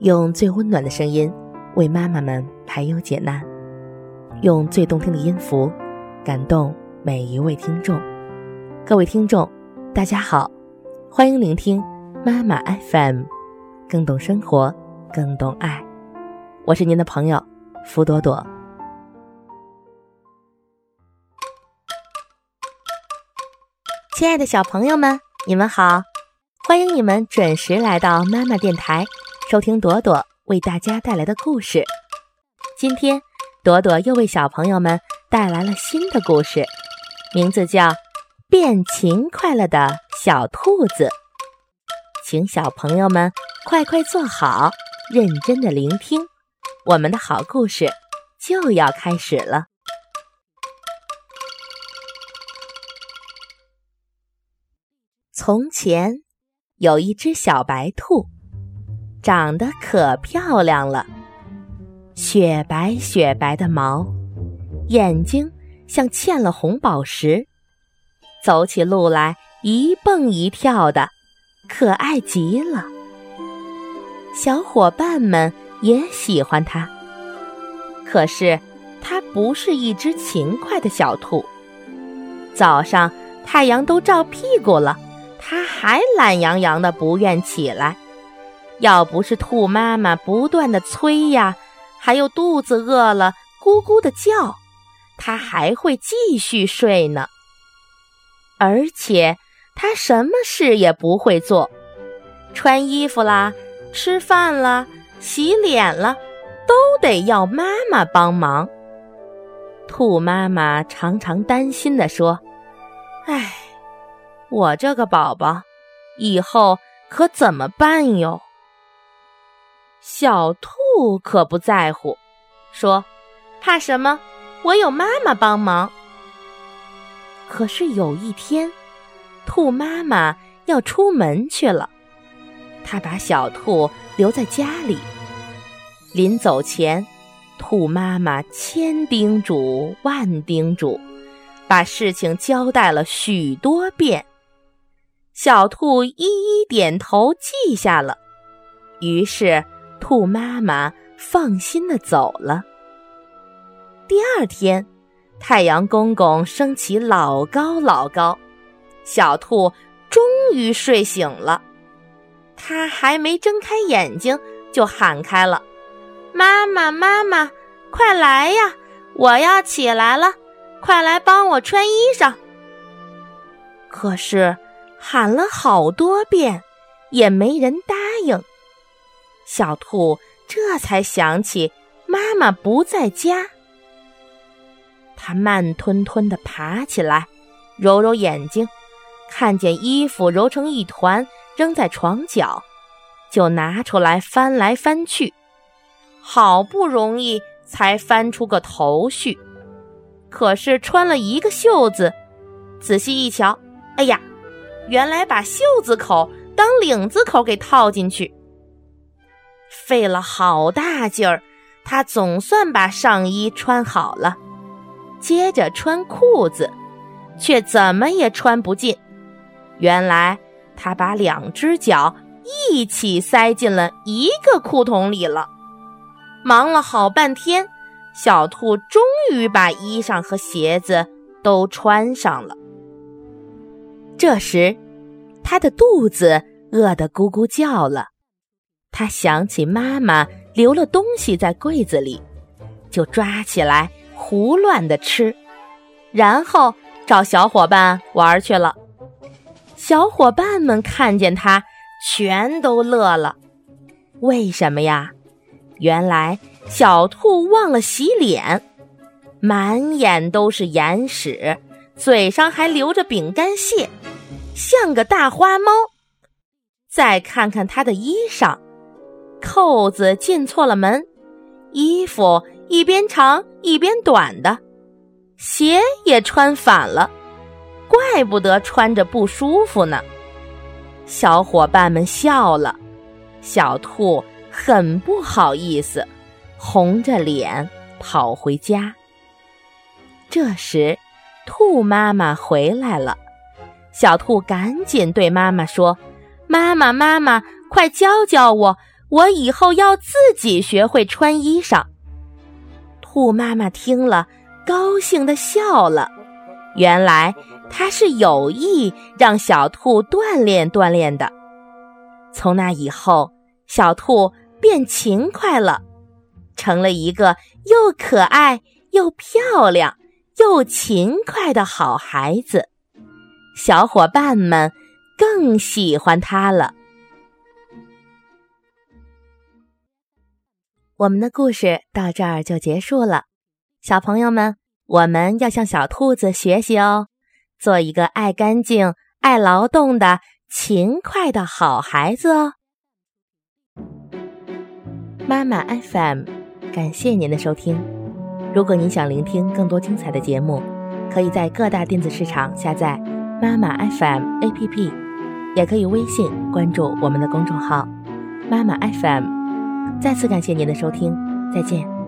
用最温暖的声音为妈妈们排忧解难，用最动听的音符感动每一位听众。各位听众，大家好，欢迎聆听妈妈 FM，更懂生活，更懂爱。我是您的朋友福朵朵。亲爱的小朋友们，你们好！欢迎你们准时来到妈妈电台，收听朵朵为大家带来的故事。今天，朵朵又为小朋友们带来了新的故事，名字叫《变勤快了的小兔子》。请小朋友们快快坐好，认真的聆听，我们的好故事就要开始了。从前有一只小白兔，长得可漂亮了，雪白雪白的毛，眼睛像嵌了红宝石，走起路来一蹦一跳的，可爱极了。小伙伴们也喜欢它，可是它不是一只勤快的小兔。早上太阳都照屁股了。还懒洋洋的不愿起来，要不是兔妈妈不断的催呀，还有肚子饿了咕咕的叫，它还会继续睡呢。而且它什么事也不会做，穿衣服啦、吃饭啦、洗脸了，都得要妈妈帮忙。兔妈妈常常担心的说：“唉。”我这个宝宝，以后可怎么办哟？小兔可不在乎，说：“怕什么？我有妈妈帮忙。”可是有一天，兔妈妈要出门去了，它把小兔留在家里。临走前，兔妈妈千叮嘱万叮嘱，把事情交代了许多遍。小兔一一点头记下了，于是兔妈妈放心的走了。第二天，太阳公公升起老高老高，小兔终于睡醒了。它还没睁开眼睛，就喊开了：“妈妈，妈妈，快来呀！我要起来了，快来帮我穿衣裳。”可是。喊了好多遍，也没人答应。小兔这才想起妈妈不在家。它慢吞吞地爬起来，揉揉眼睛，看见衣服揉成一团扔在床角，就拿出来翻来翻去，好不容易才翻出个头绪。可是穿了一个袖子，仔细一瞧，哎呀！原来把袖子口当领子口给套进去，费了好大劲儿，他总算把上衣穿好了。接着穿裤子，却怎么也穿不进。原来他把两只脚一起塞进了一个裤筒里了。忙了好半天，小兔终于把衣裳和鞋子都穿上了。这时，他的肚子饿得咕咕叫了。他想起妈妈留了东西在柜子里，就抓起来胡乱的吃，然后找小伙伴玩去了。小伙伴们看见他，全都乐了。为什么呀？原来小兔忘了洗脸，满眼都是眼屎，嘴上还留着饼干屑。像个大花猫。再看看他的衣裳，扣子进错了门，衣服一边长一边短的，鞋也穿反了，怪不得穿着不舒服呢。小伙伴们笑了，小兔很不好意思，红着脸跑回家。这时，兔妈妈回来了。小兔赶紧对妈妈说：“妈妈，妈妈，快教教我，我以后要自己学会穿衣裳。”兔妈妈听了，高兴的笑了。原来她是有意让小兔锻炼锻炼的。从那以后，小兔变勤快了，成了一个又可爱又漂亮又勤快的好孩子。小伙伴们更喜欢它了。我们的故事到这儿就结束了，小朋友们，我们要向小兔子学习哦，做一个爱干净、爱劳动的勤快的好孩子哦。妈妈 FM，感谢您的收听。如果您想聆听更多精彩的节目，可以在各大电子市场下载妈妈 FM APP，也可以微信关注我们的公众号妈妈 FM。再次感谢您的收听，再见。